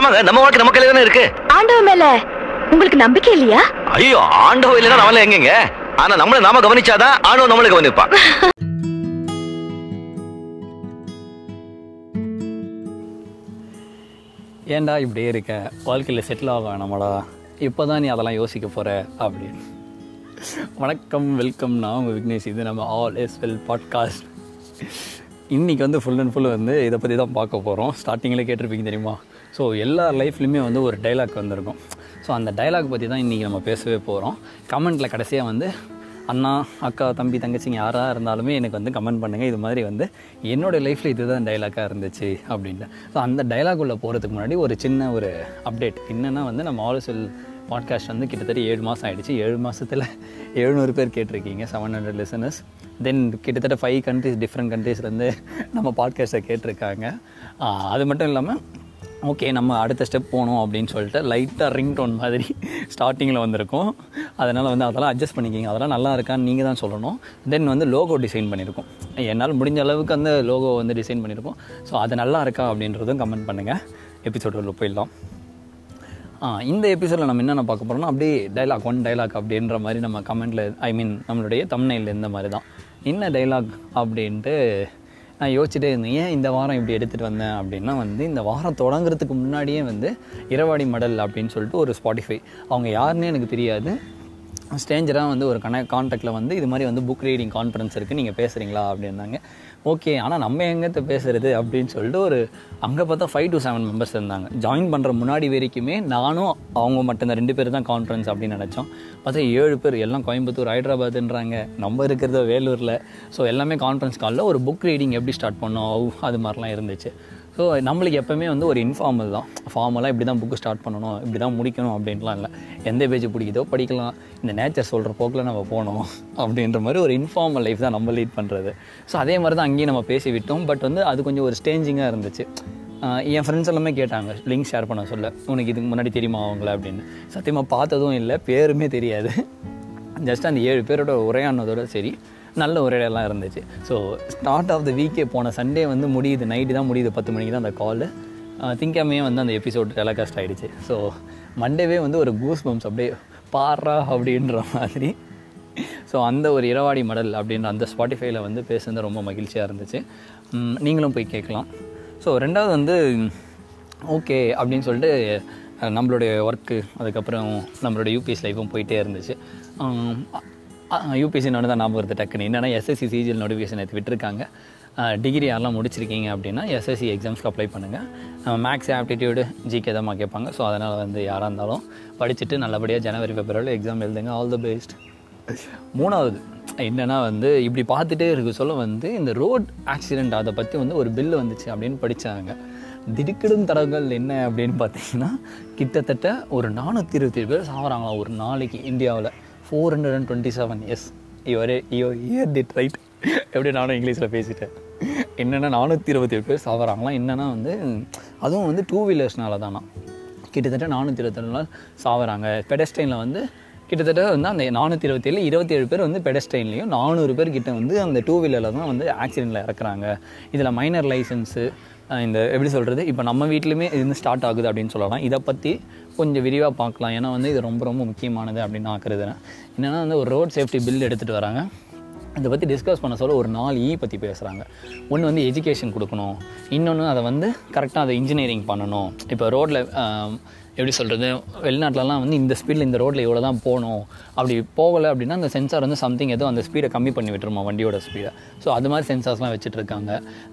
ஆமாங்க நம்ம வாழ்க்கை நம்ம கையில தானே இருக்கு. ஆண்டவ மேல உங்களுக்கு நம்பிக்கை இல்லையா? ஐயோ ஆண்டவ இல்லைன்னா நம்மள எங்கங்க? ஆனா நம்மள நாம கவனிச்சாதான் ஆண்டவன் நம்மள கவனிப்பான் ஏன்டா இப்படியே இருக்க? வாழ்க்கையில் செட்டில் ஆக வேணாமாடா. இப்போ தான் நீ அதெல்லாம் யோசிக்க போகிற அப்படின்னு. வணக்கம் வெல்கம் நான் உங்கள் விக்னேஷ். இது நம்ம ஆல் எஸ் வெல் பாட்காஸ்ட் இன்றைக்கி வந்து ஃபுல் அண்ட் ஃபுல் வந்து இதை பற்றி தான் பார்க்க போகிறோம் ஸ்டார்டிங்கில் கேட்டிருப்பீங்க தெரியுமா? ஸோ எல்லா லைஃப்லையுமே வந்து ஒரு டைலாக் வந்திருக்கும். ஸோ அந்த டைலாக் பற்றி தான் இன்றைக்கி நம்ம பேசவே போகிறோம் கமெண்ட்டில் கடைசியாக வந்து அண்ணா அக்கா தம்பி தங்கச்சிங்க யாராக இருந்தாலுமே எனக்கு வந்து கமெண்ட் பண்ணுங்கள் இது மாதிரி வந்து என்னோடய லைஃப்பில் இதுதான் டைலாக்காக இருந்துச்சு அப்படின்ட்டு. ஸோ அந்த டைலாக் உள்ளே போகிறதுக்கு முன்னாடி ஒரு சின்ன ஒரு அப்டேட் என்னென்னா வந்து நம்ம ஆலோசல் பாட்காஸ்ட் வந்து கிட்டத்தட்ட ஏழு மாதம் ஆகிடுச்சு ஏழு மாதத்தில் எழுநூறு பேர் கேட்டிருக்கீங்க செவன் ஹண்ட்ரட் லிசனர்ஸ் தென் கிட்டத்தட்ட ஃபைவ் கண்ட்ரிஸ் டிஃப்ரெண்ட் கண்ட்ரீஸ்லேருந்து நம்ம பாட்காஸ்ட்டை கேட்டிருக்காங்க. அது மட்டும் இல்லாமல் ஓகே நம்ம அடுத்த ஸ்டெப் போகணும் அப்படின்னு சொல்லிட்டு லைட்டாக ரிங் டோன் மாதிரி ஸ்டார்டிங்கில் வந்திருக்கும். அதனால் வந்து அதெல்லாம் அட்ஜஸ்ட் பண்ணிக்கிங்க. அதெல்லாம் நல்லா இருக்கான்னு நீங்கள் தான் சொல்லணும். தென் வந்து லோகோ டிசைன் பண்ணியிருக்கோம் என்னால் முடிஞ்ச அளவுக்கு அந்த லோகோ வந்து டிசைன் பண்ணியிருக்கோம் ஸோ அது நல்லா இருக்கா அப்படின்றதும் கமெண்ட் பண்ணுங்கள் எபிசோடில் போயிடலாம். ஆ, இந்த எபிசோடில் நம்ம என்னென்ன பார்க்க போகிறோம்னா அப்படியே டைலாக் ஒன் டைலாக் அப்படின்ற மாதிரி நம்ம கமெண்ட்டில் ஐ மீன் நம்மளுடைய தமிழ்நெயில் இந்த மாதிரி தான். என்ன டைலாக் அப்படின்ட்டு நான் யோசிச்சுட்டே இருந்தேன் ஏன் இந்த வாரம் இப்படி எடுத்துகிட்டு வந்தேன் அப்படின்னா வந்து இந்த வாரம் தொடங்குறதுக்கு முன்னாடியே வந்து இரவாடி மடல் அப்படின்னு சொல்லிட்டு ஒரு ஸ்பாட்டிஃபை அவங்க யாருன்னே எனக்கு தெரியாது. ஸ்டேஞ்சராக வந்து ஒரு கன கான்டாக்டில் வந்து இது மாதிரி வந்து புக் ரீடிங் கான்ஃபரன்ஸ் இருக்குது நீங்கள் பேசுகிறீங்களா அப்படின்னாங்க. ஓகே ஆனால் நம்ம எங்கத்த பேசுகிறது அப்படின்னு சொல்லிட்டு ஒரு அங்கே பார்த்தா ஃபைவ் டு செவன் மெம்பர்ஸ் இருந்தாங்க. ஜாயின் பண்ணுற முன்னாடி வரைக்குமே நானும் அவங்க மட்டும்தான் ரெண்டு பேர் தான் கான்ஃபரன்ஸ் அப்படின்னு நினச்சோம். பார்த்தா ஏழு பேர் எல்லாம் கோயம்புத்தூர் ஹைதராபாத்ன்றாங்க. நம்ம இருக்கிறது வேலூரில். ஸோ எல்லாமே கான்ஃபரன்ஸ் காலில் ஒரு புக் ரீடிங் எப்படி ஸ்டார்ட் பண்ணோம் அது மாதிரிலாம் இருந்துச்சு. ஸோ நம்மளுக்கு எப்போவுமே வந்து ஒரு இன்ஃபார்மல் தான். ஃபார்மலாக இப்படி தான் புக்கு ஸ்டார்ட் பண்ணணும் இப்படி தான் முடிக்கணும் அப்படின்லாம் இல்லை. எந்த பேஜ் பிடிக்குதோ படிக்கலாம். இந்த நேச்சர் சொல்கிற போக்கில் நம்ம போகணும் அப்படின்ற மாதிரி ஒரு இன்ஃபார்மல் லைஃப் தான் நம்ம லீட் பண்ணுறது ஸோ அதே மாதிரி தான் அங்கேயும் நம்ம பேசி விட்டோம் பட் வந்து அது கொஞ்சம் ஒரு ஸ்டேஞ்சிங்காக இருந்துச்சு. என் ஃப்ரெண்ட்ஸ் எல்லாமே கேட்டாங்க லிங்க் ஷேர் பண்ண சொல்ல. உனக்கு இதுக்கு முன்னாடி தெரியுமா அவங்கள? அப்படின்னு. சத்தியமாக பார்த்ததும் இல்லை பேருமே தெரியாது. ஜஸ்ட் அந்த ஏழு பேரோட உரையானதோட சரி. நல்ல உரையாடலாம் இருந்துச்சு. ஸோ ஸ்டார்ட் ஆஃப் த வீக்கே போன சண்டே வந்து முடியுது நைட்டு தான் முடியுது பத்து மணிக்கு தான் அந்த காலு திங்காமையே வந்து அந்த எபிசோட் டெலகாஸ்ட் ஆகிடுச்சு ஸோ மண்டேவே வந்து ஒரு கூஸ் பம்ப்ஸ் அப்படியே பாரா அப்படின்ற மாதிரி. ஸோ அந்த ஒரு இரவாடி மடல் அப்படின்ற அந்த ஸ்பாட்டிஃபைல வந்து பேசுனது ரொம்ப மகிழ்ச்சியாக இருந்துச்சு. நீங்களும் போய் கேட்கலாம். ஸோ ரெண்டாவது வந்து ஓகே அப்படின்னு சொல்லிட்டு நம்மளுடைய ஒர்க்கு அதுக்கப்புறம் நம்மளுடைய யூபிஎஸ் லைஃப்பும் போயிட்டே இருந்துச்சு. யூபிஎஸ்சி தான் ஞாபகம் வருது டக்குன்னு. என்னென்னா எஸ்எஸ்சி சிஜிஎல் நோட்டிஃபிகேஷன் எடுத்து விட்டுருக்காங்க. டிகிரி யாரெல்லாம் முடிச்சிருக்கீங்க அப்படின்னா எஸ்எஸ்சி எக்ஸாம்ஸ்க்கு அப்ளை பண்ணுங்கள் மேக்ஸ் ஆப்டிடியூடு ஜிகே தான் கேட்பாங்க. ஸோ அதனால் வந்து யாராக இருந்தாலும் படிச்சுட்டு நல்லபடியாக ஜனவரி பிப்ரவரியில் எக்ஸாம் எழுதுங்க. ஆல் த பெஸ்ட் மூணாவது என்னென்னா வந்து இப்படி பார்த்துட்டே இருக்க சொல்ல வந்து இந்த ரோட் ஆக்சிடெண்ட் அதை பற்றி வந்து ஒரு பில்லு வந்துச்சு அப்படின்னு படித்தாங்க திடுக்கிடும் தடங்கள் என்ன அப்படின்னு பார்த்தீங்கன்னா கிட்டத்தட்ட ஒரு நானூற்றி இருபத்தி பேர் சாகுறாங்களா ஒரு நாளைக்கு இந்தியாவில். Four hundred and twenty seven S இவரே யோ இயர் டிட் ரைட் எப்படி நானும் இங்கிலீஷில் பேசிட்டேன். என்னென்னா நானூற்றி இருபத்தி ஏழு பேர் சாகுறாங்களாம் என்னென்னா வந்து அதுவும் வந்து டூ வீலர்ஸ்னால தானா கிட்டத்தட்ட நானூற்றி இருபத்தேழு நாள் சாவறாங்க. பெடஸ்டைனில் வந்து கிட்டத்தட்ட வந்து அந்த நானூற்றி இருபத்தேழு இருபத்தேழு பேர் வந்து பெடஸ்டைன்லேயும் நானூறு பேர் கிட்ட வந்து அந்த டூ வீலரில் தான் வந்து ஆக்சிடெண்ட்டில் இறக்குறாங்க. இதில் மைனர் லைசன்ஸு இந்த எப்படி சொல்கிறது இப்போ நம்ம வீட்லையுமே இது வந்து ஸ்டார்ட் ஆகுது அப்படின்னு சொல்லலாம். இதை பற்றி கொஞ்சம் விரிவாக பார்க்கலாம். ஏன்னா வந்து இது ரொம்ப ரொம்ப முக்கியமானது அப்படின்னு நான் கருதுறேன். என்னென்னா வந்து ஒரு ரோட் சேஃப்டி பில் எடுத்துகிட்டு வராங்க. இதை பற்றி டிஸ்கஸ் பண்ண சொல்ல ஒரு நாலு e இ பற்றி பேசுகிறாங்க ஒன்று வந்து எஜுகேஷன் கொடுக்கணும். இன்னொன்று அதை வந்து கரெக்டாக அதை இன்ஜினியரிங் பண்ணணும். இப்போ ரோட்டில் எப்படி சொல்கிறது வெளிநாட்டிலலாம் வந்து இந்த ஸ்பீடில் இந்த ரோட்டில் இவ்வளோ தான் போகணும். அப்படி போகலை அப்படின்னா அந்த சென்சார் வந்து சம்திங் ஏதோ அந்த ஸ்பீடை கம்மி பண்ணி விட்டுருமா வண்டியோட ஸ்பீடை ஸோ அது மாதிரி சென்சார்ஸ்லாம் வச்சுட்ருக்காங்க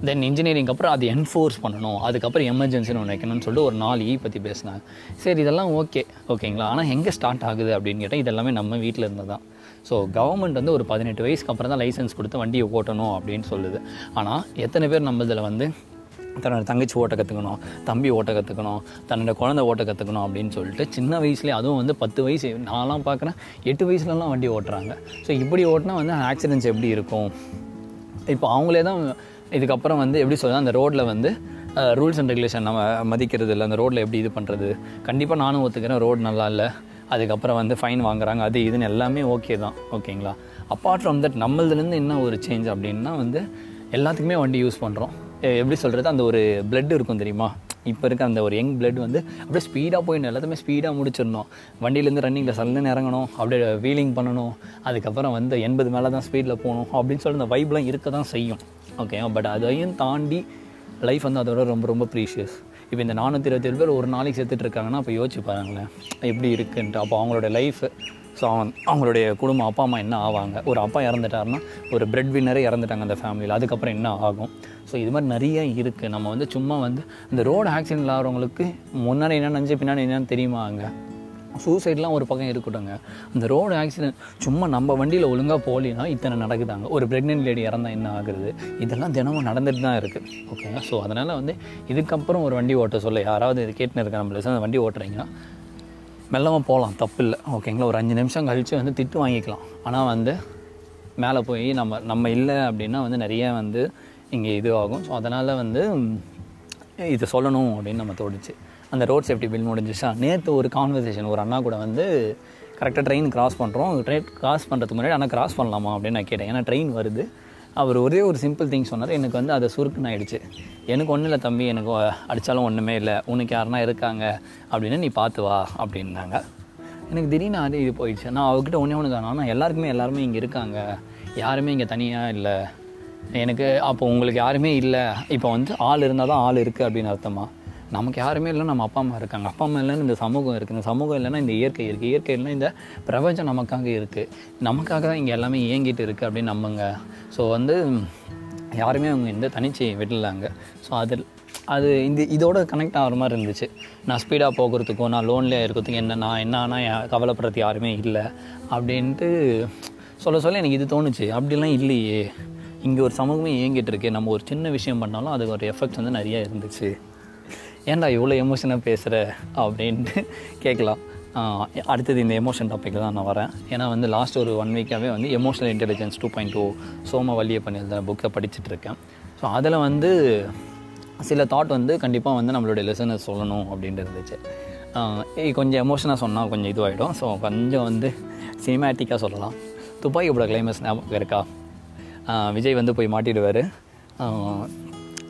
தென் இன்ஜினியரிங் அப்புறம் அது என்ஃபோர்ஸ் பண்ணணும். அதுக்கப்புறம் எமர்ஜென்சின்னு ஒன்று வைக்கணும்னு சொல்லிட்டு ஒரு நாலு e இ பற்றி பேசினாங்க சரி இதெல்லாம் ஓகே ஓகேங்களா ஆனால் எங்கே ஸ்டார்ட் ஆகுது அப்படின்னு கேட்டால் இதெல்லாமே நம்ம வீட்டில் இருந்து தான் ஸோ கவர்மெண்ட் வந்து ஒரு பதினெட்டு வயசுக்கு அப்புறம் தான் லைசன்ஸ் கொடுத்து வண்டியை ஓட்டணும் அப்படின்னு சொல்லுது. ஆனால் எத்தனை பேர் நம்ம இதில் வந்து தன்னோட தங்கச்சி ஓட்ட கற்றுக்கணும் தம்பி ஓட்ட கற்றுக்கணும் தன்னோட குழந்தை ஓட்ட கற்றுக்கணும் அப்படின்னு சொல்லிட்டு சின்ன வயசுலேயே அதுவும் வந்து பத்து வயசு நான்லாம் பார்க்குறேன் எட்டு வயசுலலாம் வண்டி ஓட்டுறாங்க. ஸோ இப்படி ஓட்டினா வந்து ஆக்சிடென்ட்ஸ் எப்படி இருக்கும்? இப்போ அவங்களே தான் இதுக்கப்புறம் வந்து எப்படி சொல்றது அந்த ரோட்டில் வந்து ரூல்ஸ் அண்ட் ரெகுலேஷன் நம்ம மதிக்கிறது இல்லை. அந்த ரோட்டில் எப்படி இது பண்ணுறது கண்டிப்பாக நானும் ஒத்துக்கிறேன் ரோடு நல்லா இல்லை. அதுக்கப்புறம் வந்து ஃபைன் வாங்குறாங்க. அது இதுன்னு எல்லாமே ஓகே தான். ஓகேங்களா அப்பார்ட் ஃப்ரம் தட் நம்மளதுலேருந்து என்ன ஒரு சேஞ்ச் அப்படின்னா வந்து எல்லாத்துக்குமே வண்டி யூஸ் பண்ணுறோம் எப்படி சொல்கிறது அந்த ஒரு பிளட் இருக்கும் தெரியுமா? இப்போ இருக்க அந்த ஒரு யங் பிளட் வந்து அப்படியே ஸ்பீடாக போயிடணும் எல்லாத்தையுமே ஸ்பீடாக முடிச்சிடணும். வண்டியிலேருந்து ரன்னிங்கில் சல்லுன்னு இறங்கணும் அப்படியே வீலிங் பண்ணணும் அதுக்கப்புறம் வந்து எண்பது மேலே தான் ஸ்பீடில் போகணும் அப்படின்னு சொல்லி அந்த வைப்லாம் இருக்க தான் செய்யும். ஓகே பட் அதையும் தாண்டி லைஃப் வந்து அதோட ரொம்ப ரொம்ப ப்ரீஷியஸ் இப்போ இந்த நானூற்றி இருபத்தேழு பேர் ஒரு நாளைக்கு செத்துட்டு இருக்காங்கன்னா அப்போ யோசிச்சு பாருங்களேன் எப்படி இருக்குன்ட்டு. அப்போ அவங்களோட லைஃப் ஸோ அவன் அவங்களுடைய குடும்பம் அப்பா அம்மா என்ன ஆவாங்க? ஒரு அப்பா இறந்துட்டாருன்னா ஒரு பிரெட் வின்னரே இறந்துட்டாங்க அந்த ஃபேமிலியில் அதுக்கப்புறம் என்ன ஆகும்? ஸோ இது மாதிரி நிறைய இருக்குது நம்ம வந்து சும்மா வந்து இந்த ரோடு ஆக்சிடென்ட் ஆகிறவங்களுக்கு முன்னாடி என்ன நினச்சி பின்னாடி என்னன்னு தெரியுமா அங்கே? சூசைட்லாம் ஒரு பக்கம் இருக்கட்டுங்க அந்த ரோடு ஆக்சிடென்ட் சும்மா நம்ம வண்டியில் ஒழுங்காக போகலினா இத்தனை நடக்குதாங்க. ஒரு ப்ரெக்னென்ட் லேடி இறந்தா என்ன ஆகுறது? இதெல்லாம் தினமும் நடந்துட்டு தான் இருக்குது ஓகேங்க ஸோ அதனால் வந்து இதுக்கப்புறம் ஒரு வண்டி ஓட்ட சொல்ல யாராவது இது கேட்டுன்னு இருக்க நம்மள அந்த வண்டி ஓட்டுறீங்கன்னா மெல்லமாக போகலாம் தப்பு இல்லை ஓகேங்களா ஒரு அஞ்சு நிமிஷம் கழித்து வந்து திட்டு வாங்கிக்கலாம். ஆனால் வந்து மேலே போய் நம்ம நம்ம இல்லை அப்படின்னா வந்து நிறைய வந்து இங்கே இது ஆகும் ஸோ அதனால் வந்து இது சொல்லணும் அப்படின்னு நம்ம தோணுச்சு. அந்த ரோட் சேஃப்டி பில் முடிஞ்சிச்சா? நேற்று ஒரு கான்வர்சேஷன் ஒரு அண்ணா கூட வந்து கரெக்டாக ட்ரெயின் கிராஸ் பண்ணுறோம் ட்ரெயின் கிராஸ் பண்ணுறதுக்கு முன்னாடி ஆனால் கிராஸ் பண்ணலாமா? அப்படின்னு நான் கேட்டேன். ஏன்னா ட்ரெயின் வருது. அவர் ஒரே ஒரு சிம்பிள் திங் சொன்னார் எனக்கு வந்து அதை சுருக்குன்னு ஆயிடுச்சு எனக்கு ஒன்றும் இல்லை தம்பி எனக்கு அடித்தாலும் ஒன்றுமே இல்லை. உனக்கு யாருன்னா இருக்காங்க. அப்படின்னு நீ பார்த்து வா அப்படின்னாங்க. எனக்கு திடீர்னு அது இது போயிடுச்சு. நான் அவர்கிட்ட ஒன்றே ஒன்று தான் ஆனால் எல்லாருக்குமே எல்லாருமே இங்கே இருக்காங்க. யாருமே இங்கே தனியாக இல்லை. எனக்கு அப்போ உங்களுக்கு யாருமே இல்லை. இப்போ வந்து ஆள் இருந்தால் தான் ஆள் இருக்குது அப்படின்னு அர்த்தமாக நமக்கு யாருமே இல்லை நம்ம அப்பா அம்மா இருக்காங்க. அப்பா அம்மா இல்லைன்னு இந்த சமூகம் இருக்குது இந்த சமூகம் இல்லைன்னா இந்த இயற்கை இருக்குது இயற்கை இல்லைன்னா இந்த பிரபஞ்சம் நமக்காக இருக்குது நமக்காக தான் இங்கே எல்லாமே இயங்கிட்டு இருக்குது அப்படின்னு நம்புங்க. ஸோ வந்து யாருமே அவங்க இந்த தனிச்சு விடலாங்க. ஸோ அதில் அது இந்த இதோட கனெக்ட் ஆகிற மாதிரி இருந்துச்சு. நான் ஸ்பீடாக போகிறதுக்கும் நான் லோன்லேயே இருக்கிறதுக்கும் என்ன நான் என்ன ஆனால் கவலைப்படுறது யாருமே இல்லை அப்படின்ட்டு சொல்ல சொல்ல எனக்கு இது தோணுச்சு. அப்படிலாம் இல்லையே. இங்கே ஒரு சமூகமே இயங்கிட்டு இருக்கு. நம்ம ஒரு சின்ன விஷயம் பண்ணாலும் அதுக்கு ஒரு எஃபெக்ட் வந்து நிறையா இருந்துச்சு. ஏன்டா இவ்வளோ எமோஷனாக பேசுகிற அப்படின்ட்டு கேட்கலாம். அடுத்தது இந்த எமோஷன் டாப்பிக்கில் தான் நான் வரேன். ஏன்னா வந்து லாஸ்ட் ஒரு ஒன் வீக்காகவே வந்து emotional intelligence to point to some வழியை பண்ணியிருந்த புக்கை படிச்சுட்டு இருக்கேன். ஸோ அதில் வந்து சில தாட் வந்து கண்டிப்பாக வந்து நம்மளுடைய லெசனை சொல்லணும் அப்படின்ட்டு இருந்துச்சு. கொஞ்சம் எமோஷனாக சொன்னால் கொஞ்சம் இதுவாகிடும் ஸோ கொஞ்சம் வந்து சினிமேட்டிக்காக சொல்லலாம். துப்பாக்கியோட கிளைமேக்ஸ் ஞாபகம் இருக்கா? விஜய் வந்து போய் மாட்டிடுவார்.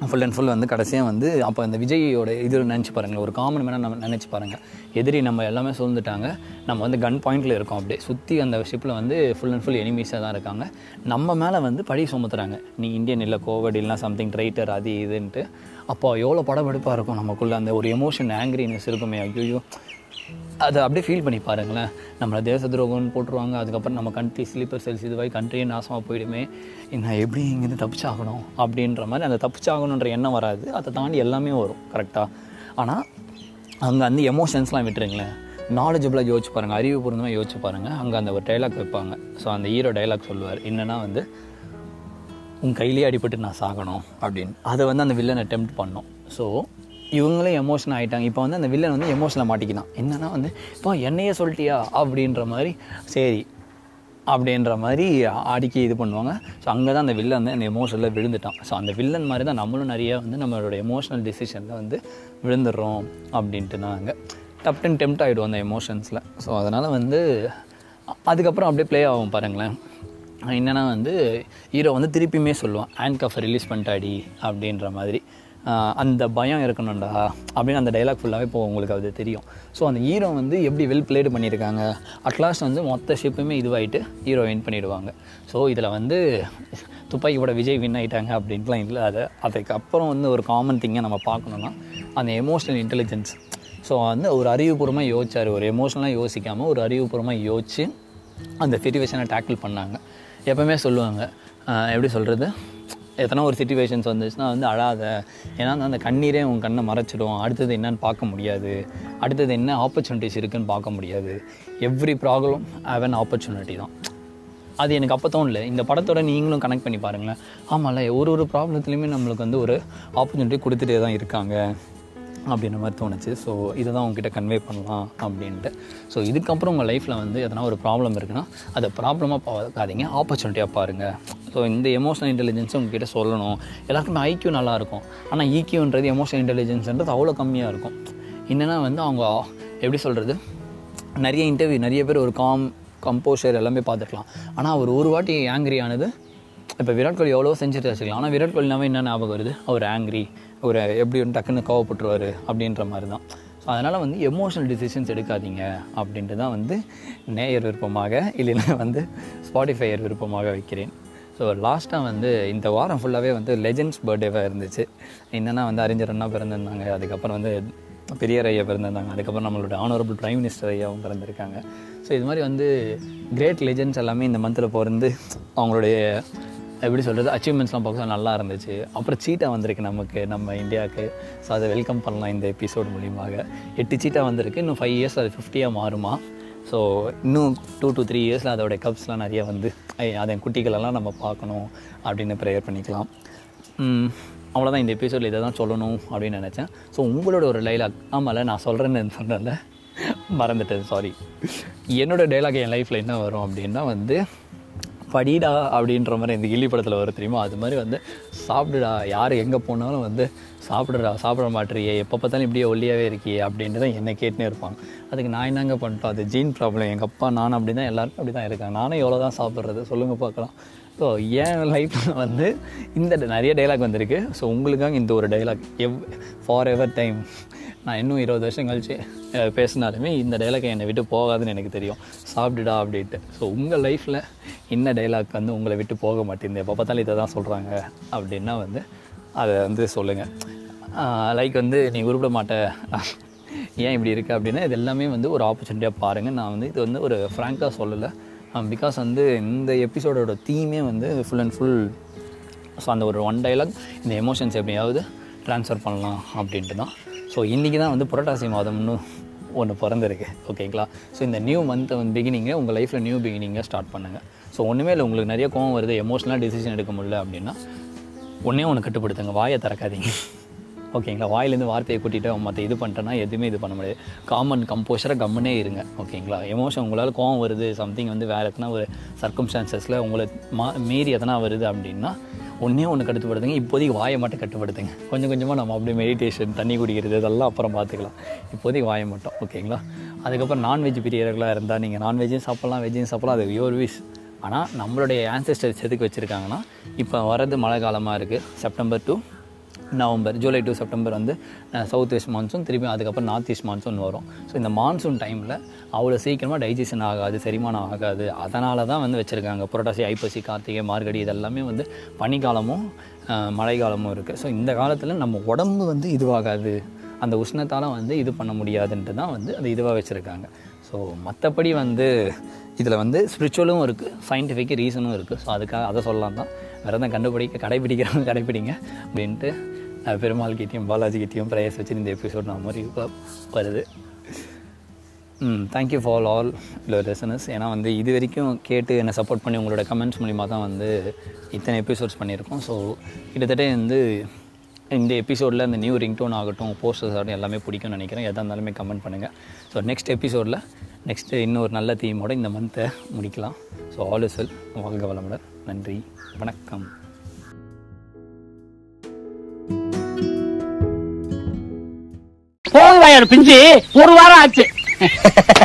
ஃபுல் அண்ட் ஃபுல் வந்து கடைசியாக வந்து அப்போ இந்த விஜயோட இது நினச்சி பாருங்கள் ஒரு காமன் மேனாக நம்ம நினச்சி பாருங்கள் எதிரி நம்ம எல்லாமே சூழ்ந்துட்டாங்க. நம்ம வந்து கன் பாயிண்டில் இருக்கோம் அப்படியே. சுற்றி அந்த ஷிப்பில் வந்து ஃபுல் அண்ட் ஃபுல் எனிமீஸாக தான் இருக்காங்க. நம்ம மேலே வந்து பழி சுமத்துறாங்க. நீ இந்தியன் இல்லை கோவிட் இல்லைனா சம்திங் ட்ரைட்டர் அது இதுன்ட்டு. அப்போ எவ்வளோ படபடுப்பாக இருக்கும் நமக்குள்ளே. அந்த ஒரு எமோஷன் ஆங்க்ரினஸ் இருக்குமே. ஐயோ அதை அப்படியே ஃபீல் பண்ணி பாருங்களேன். நம்மளை தேச துரோகம்னு போட்டுருவாங்க அதுக்கப்புறம் நம்ம கண்ட்ரி ஸ்லீப்பர் செல்ஸ் இதுவாகி கண்ட்ரியே நாசமாக போயிடுமே. நான் எப்படி இங்கேருந்து தப்பிச்சாகணும்? அப்படின்ற மாதிரி அந்த தப்பிச்சாகணுன்ற எண்ணம் வராது. அதை தாண்டி எல்லாமே வரும் கரெக்டாக ஆனால் அங்கே அந்த எமோஷன்ஸ்லாம் விட்டுருங்களேன். நாலேஜபிளாக யோசிச்சு பாருங்கள் அறிவுபூர்வமாக யோசிச்சு பாருங்கள் அங்கே அந்த ஒரு டைலாக் வைப்பாங்க. ஸோ அந்த ஹீரோ டைலாக் சொல்லுவார் என்னன்னா வந்து உன் கையிலேயே அடிபட்டு நான் சாகணும் அப்படின்னு. அதை வந்து அந்த வில்லன் அட்டெம்ப்ட் பண்ணோம். ஸோ இவங்களே எமோஷன் ஆகிட்டாங்க இப்போ வந்து அந்த வில்லன் வந்து எமோஷனில் மாட்டிக்கினான் என்னென்னா வந்து இப்போ என்னையே சொல்லிட்டியா? அப்படின்ற மாதிரி சரி அப்படின்ற மாதிரி அடிக்கி இது பண்ணுவாங்க. ஸோ அங்கே தான் அந்த வில்லன் வந்து அந்த எமோஷனில் விழுந்துட்டான். ஸோ அந்த வில்லன் மாதிரி தான் நம்மளும் நிறைய வந்து நம்மளோட எமோஷனல் டிசிஷனில் வந்து விழுந்துடுறோம் அப்படின்ட்டு டப் டப்டன் டெம்ட் ஆகிடுவோம் அந்த எமோஷன்ஸில் ஸோ அதனால் வந்து அதுக்கப்புறம் அப்படியே ப்ளே ஆகும் பாருங்களேன். என்னென்னா வந்து ஹீரோ வந்து திருப்பியுமே சொல்லுவான் ஹேண்ட் கஃபை ரிலீஸ் பண்ணிட்டாடி அப்படின்ற மாதிரி. அந்த பயம் இருக்கணும்டா அப்படின்னு அந்த டைலாக் ஃபுல்லாகவே இப்போ உங்களுக்கு அது தெரியும். ஸோ அந்த ஹீரோ வந்து எப்படி வெல் பிளேடு பண்ணியிருக்காங்க அட்லாஸ்ட் வந்து மொத்த ஷிப்புமே இதுவாகிட்டு ஹீரோ வின் பண்ணிவிடுவாங்க ஸோ இதில் வந்து துப்பாக்கியோட விஜய் வின் ஆகிட்டாங்க அப்படின்ட்டுலாம் இல்லை அதை அதுக்கப்புறம் வந்து ஒரு காமன் திங்கை நம்ம பார்க்கணுன்னா அந்த எமோஷனல் இன்டெலிஜென்ஸ் ஸோ வந்து ஒரு அறிவுபூர்வமாக யோசிச்சார். ஒரு எமோஷனலாக யோசிக்காமல் ஒரு அறிவுபூர்வமாக யோசிச்சு அந்த சிச்சுவேஷனை டேக்கிள் பண்ணாங்க. எப்போவுமே சொல்லுவாங்க. எப்படி சொல்கிறது எத்தனை ஒரு சுச்சுவேஷன்ஸ் வந்துச்சுன்னா வந்து அழாத. ஏன்னா வந்து அந்த கண்ணீரே உன் கண்ணை மறைச்சிடும். அடுத்தது என்னன்னு பார்க்க முடியாது. அடுத்தது என்ன ஆப்பர்ச்சுனிட்டிஸ் இருக்குன்னு பார்க்க முடியாது. Every problem have an opportunity தான். அது எனக்கு அப்போ தோணல. இந்த படத்தோட நீங்களும் கனெக்ட் பண்ணி பாருங்களேன். ஆமாம்ல ஒரு ஒரு ப்ராப்ளத்துலையுமே நம்மளுக்கு வந்து ஒரு ஆப்பர்ச்சுனிட்டி கொடுத்துட்டே தான் இருக்காங்க அப்படின்ற மாதிரி தோணுச்சு. ஸோ இதை தான் உங்ககிட்ட கன்வே பண்ணலாம் அப்படின்ட்டு. ஸோ இதுக்கப்புறம் உங்கள் லைஃப்பில் வந்து எதனா ஒரு ப்ராப்ளம் இருக்குன்னா அதை ப்ராப்ளமாக பார்க்காதீங்க. ஆப்பர்ச்சுனிட்டியாக பாருங்கள் ஸோ இந்த எமோஷனல் இன்டெலிஜென்ஸை உங்ககிட்ட சொல்லணும். எல்லாருக்குமே ஐக்கியூ நல்லாயிருக்கும். ஆனால் ஈக்கியூன்றது எமோஷனல் இன்டெலிஜென்ஸ்ன்றது அவ்வளோ கம்மியாக இருக்கும். என்னென்னா வந்து அவங்க எப்படி சொல்கிறது நிறைய இன்டர்வியூ நிறைய பேர் ஒரு காம் கம்போஷர் எல்லாமே பார்த்துக்கலாம் ஆனால் அவர் ஒரு வாட்டி ஆங்கிரி ஆனது இப்போ விராட் கோலி எவ்வளோ செஞ்சுட்டு வச்சுக்கலாம். ஆனால் விராட் கோலினாவே என்ன ஞாபகம் வருது? அவர் ஆங்கிரி ஒரு எப்படி வந்து டக்குன்னு கோவப்பட்டுருவார் அப்படின்ற மாதிரி தான். ஸோ அதனால் வந்து எமோஷனல் டிசிஷன்ஸ் எடுக்காதீங்க அப்படின்ட்டு தான் வந்து நேயர் விருப்பமாக இல்லைன்னா வந்து ஸ்பாட்டிஃபையர் விருப்பமாக வைக்கிறேன். ஸோ லாஸ்ட்டாக வந்து இந்த வாரம் ஃபுல்லாகவே வந்து லெஜெண்ட்ஸ் பர்த்டேவாக இருந்துச்சு. என்னென்னா வந்து அறிஞர் அண்ணா பிறந்திருந்தாங்க. அதுக்கப்புறம் வந்து பெரியார் ஐயா பிறந்திருந்தாங்க. அதுக்கப்புறம் நம்மளோட ஆனரபிள் ப்ரைம் மினிஸ்டர் ஐயாவும் பிறந்திருக்காங்க. ஸோ இது மாதிரி வந்து கிரேட் லெஜெண்ட்ஸ் எல்லாமே இந்த மந்தில் பிறந்து அவங்களுடைய எப்படி சொல்கிறது அச்சீவ்மெண்ட்ஸ்லாம் பார்க்க நல்லா இருந்துச்சு. அப்புறம் சீட்டாக வந்திருக்கு நமக்கு நம்ம இந்தியாவுக்கு. ஸோ அதை வெல்கம் பண்ணலாம் இந்த எபிசோட் மூலியமாக. எட்டு சீட்டாக வந்திருக்கு. இன்னும் ஃபைவ் இயர்ஸ் அது ஃபிஃப்டியாக மாறுமா? ஸோ இன்னும் டூ டு த்ரீ இயர்ஸில் அதோட கப்ஸ்லாம் நிறைய வந்து அதன் குட்டிகளெல்லாம் நம்ம பார்க்கணும் அப்படின்னு ப்ரேயர் பண்ணிக்கலாம். அவ்வளோதான் இந்த எபிசோடில் இதை தான் சொல்லணும் அப்படின்னு நினச்சேன். ஸோ உங்களோட ஒரு டைலாக் ஆமாம்ல நான் சொல்கிறேன்னு சொன்னேன்ல. மறந்துட்டேன் சாரி என்னோட டைலாக் என் லைஃப்பில் என்ன வரும் அப்படின்னா வந்து படிடா அப்படின்ற மாதிரி இந்த கில்லி படத்தில் வரும் தெரியுமா? அது மாதிரி வந்து சாப்பிடுடா. யார் எங்கே போனாலும் வந்து சாப்பிடுடா சாப்பிட மாட்டேறியே. எப்போ பார்த்தாலும் இப்படியே ஒல்லியாகவே இருக்கியே அப்படின்ட்டு தான் என்னை கேட்டுனே இருப்பாங்க. அதுக்கு நான் என்னங்க பண்ணிட்டோம்? அது ஜீன் ப்ராப்ளம் எங்கள் அப்பா நான் அப்படி தான் எல்லாருக்கும் அப்படி தான் இருக்காங்க. நானும் எவ்வளோ தான் சாப்பிட்றது? சொல்லுங்கள் பார்க்கலாம். ஸோ என் லைஃப்பில் வந்து இந்த நிறைய டைலாக் வந்திருக்கு. ஸோ உங்களுக்காக இந்த ஒரு டைலாக் எவ் ஃபார் எவர் டைம் நான் இன்னும் இருபது வருஷம் கழிச்சு பேசினாலுமே இந்த டைலாக் என்னை விட்டு போகாதுன்னு எனக்கு தெரியும். சாப்பிடுடா அப்படின்ட்டு. ஸோ உங்கள் லைஃப்பில் என்ன டைலாக் வந்து உங்களை விட்டு போக மாட்டேங்குது? எப்போ பார்த்தாலும் இதை தான் சொல்கிறாங்க அப்படின்னா வந்து அதை வந்து சொல்லுங்கள் லைக் வந்து நீ உருப்பிட மாட்ட. ஏன் இப்படி இருக்குது அப்படின்னா இது எல்லாமே வந்து ஒரு ஆப்பர்ச்சுனிட்டியாக பாருங்கள் நான் வந்து இது வந்து ஒரு ஃப்ராங்காக சொல்லலை. பிகாஸ் வந்து இந்த எபிசோடோட தீமே வந்து ஃபுல் அண்ட் ஃபுல் ஸோ அந்த ஒரு ஒன் டைலாக் இந்த எமோஷன்ஸ் எப்படியாவது ட்ரான்ஸ்ஃபர் பண்ணலாம் அப்படின்ட்டு தான் ஸோ இன்றைக்கி தான் வந்து புரட்டாசி மாதம்னு ஒன்று பிறந்திருக்கு ஓகேங்களா ஸோ இந்த நியூ மந்த் வந்து பிகினிங்கை உங்கள் லைஃப்பில் நியூ பிகினிங்கை ஸ்டார்ட் பண்ணுங்கள் ஸோ ஒன்றுமே இல்லை உங்களுக்கு நிறைய கோவம் வருது எமோஷனலாக டிசிஷன் எடுக்க முடியல அப்படின்னா ஒன்றே ஒன்று கட்டுப்படுத்துங்க வாயை திறக்காதீங்க. ஓகேங்களா வாயிலேருந்து வார்த்தையை கூட்டிட்டு மற்ற இது பண்ணிட்டேன்னா எதுவுமே இது பண்ண முடியாது. காமன் கம்போஷராக கம்முனே இருங்க ஓகேங்களா எமோஷன் உங்களால் கோவம் வருது சம்திங் வந்து வேறு எத்தனா ஒரு சர்க்கம்ஸ்டான்சஸில் உங்களை மா மீறி எதனா வருது அப்படின்னா ஒன்றே ஒன்று கட்டுப்படுத்துங்க. இப்போதைக்கு வாயை மட்டும் கட்டுப்படுத்துங்க. கொஞ்சம் கொஞ்சமாக நம்ம அப்படியே மெடிடேஷன் தண்ணி குடிக்கிறது இதெல்லாம் அப்புறம் பார்த்துக்கலாம். இப்போதைக்கு வாயை மட்டும் ஓகேங்களா அதுக்கப்புறம் நான்வெஜ் பிரியர்களாக இருந்தால் நீங்கள் நான்வெஜ்ஜும் சாப்பிட்லாம் வெஜ்ஜையும் சாப்பிட்லாம் அது யோர் விஷ் ஆனால் நம்மளுடைய ஆன்செஸ்டர்ஸ் எதுக்கு வச்சுருக்காங்கன்னா இப்போ வரது மழை காலமாக இருக்குது September to November July to September வந்து சவுத் வெஸ்ட் மான்சூன் திருப்பி அதுக்கப்புறம் நார்த் ஈஸ்ட் மான்சூன் வரும். ஸோ இந்த மான்சூன் டைமில் அவ்வளோ சீக்கிரமாக டைஜஷன் ஆகாது செரிமானம் ஆகாது. அதனால தான் வந்து வச்சுருக்காங்க. புரட்டாசி ஐப்பசி கார்த்திகை மார்கடி இதெல்லாமே வந்து பனிக்காலமும் மழைக்காலமும் இருக்குது ஸோ இந்த காலத்தில் நம்ம உடம்பு வந்து இதுவாகாது. அந்த உஷ்ணத்தால் வந்து இது பண்ண முடியாதுன்ட்டு தான் வந்து அது இதுவாக வச்சுருக்காங்க. ஸோ மற்றபடி வந்து இதில் வந்து ஸ்பிரிச்சுவலும் இருக்குது சயின்டிஃபிக் ரீசனும் இருக்குது ஸோ அதுக்காக அதை சொல்லலாம் தான் விரதம் கண்டுபிடிக்க கடைபிடிக்கிறவங்க கடைபிடிங்க அப்படின்ட்டு பெருமாள் கிட்டேயும் பாலாஜி கிட்டேயும் ப்ரேயர்ஸ் வச்சு இந்த எபிசோட் நான் மாதிரி வருது ம் தேங்க்யூ ஃபார் ஆல் இல்லை லெசனஸ் ஏன்னா வந்து இது வரைக்கும் கேட்டு என்னை சப்போர்ட் பண்ணி உங்களோட கமெண்ட்ஸ் மூலிமா தான் வந்து இத்தனை எபிசோட்ஸ் பண்ணியிருக்கோம். ஸோ கிட்டத்தட்ட வந்து இந்த எபிசோடில் இந்த நியூ ரிங்டோன் ஆகட்டும் போஸ்டர்ஸ் ஆகட்டும் எல்லாமே பிடிக்கும்னு நினைக்கிறேன். எதாக இருந்தாலுமே கமெண்ட் பண்ணுங்கள் ஸோ நெக்ஸ்ட் எபிசோடில் நெக்ஸ்ட்டு இன்னொரு நல்ல தீமோட இந்த மந்த்தை முடிக்கலாம். ஸோ ஆல் இஸ் வெல் வாழ்க வளமுடன். நன்றி. வணக்கம். பிஞ்சு ஒரு வாரம் ஆச்சு.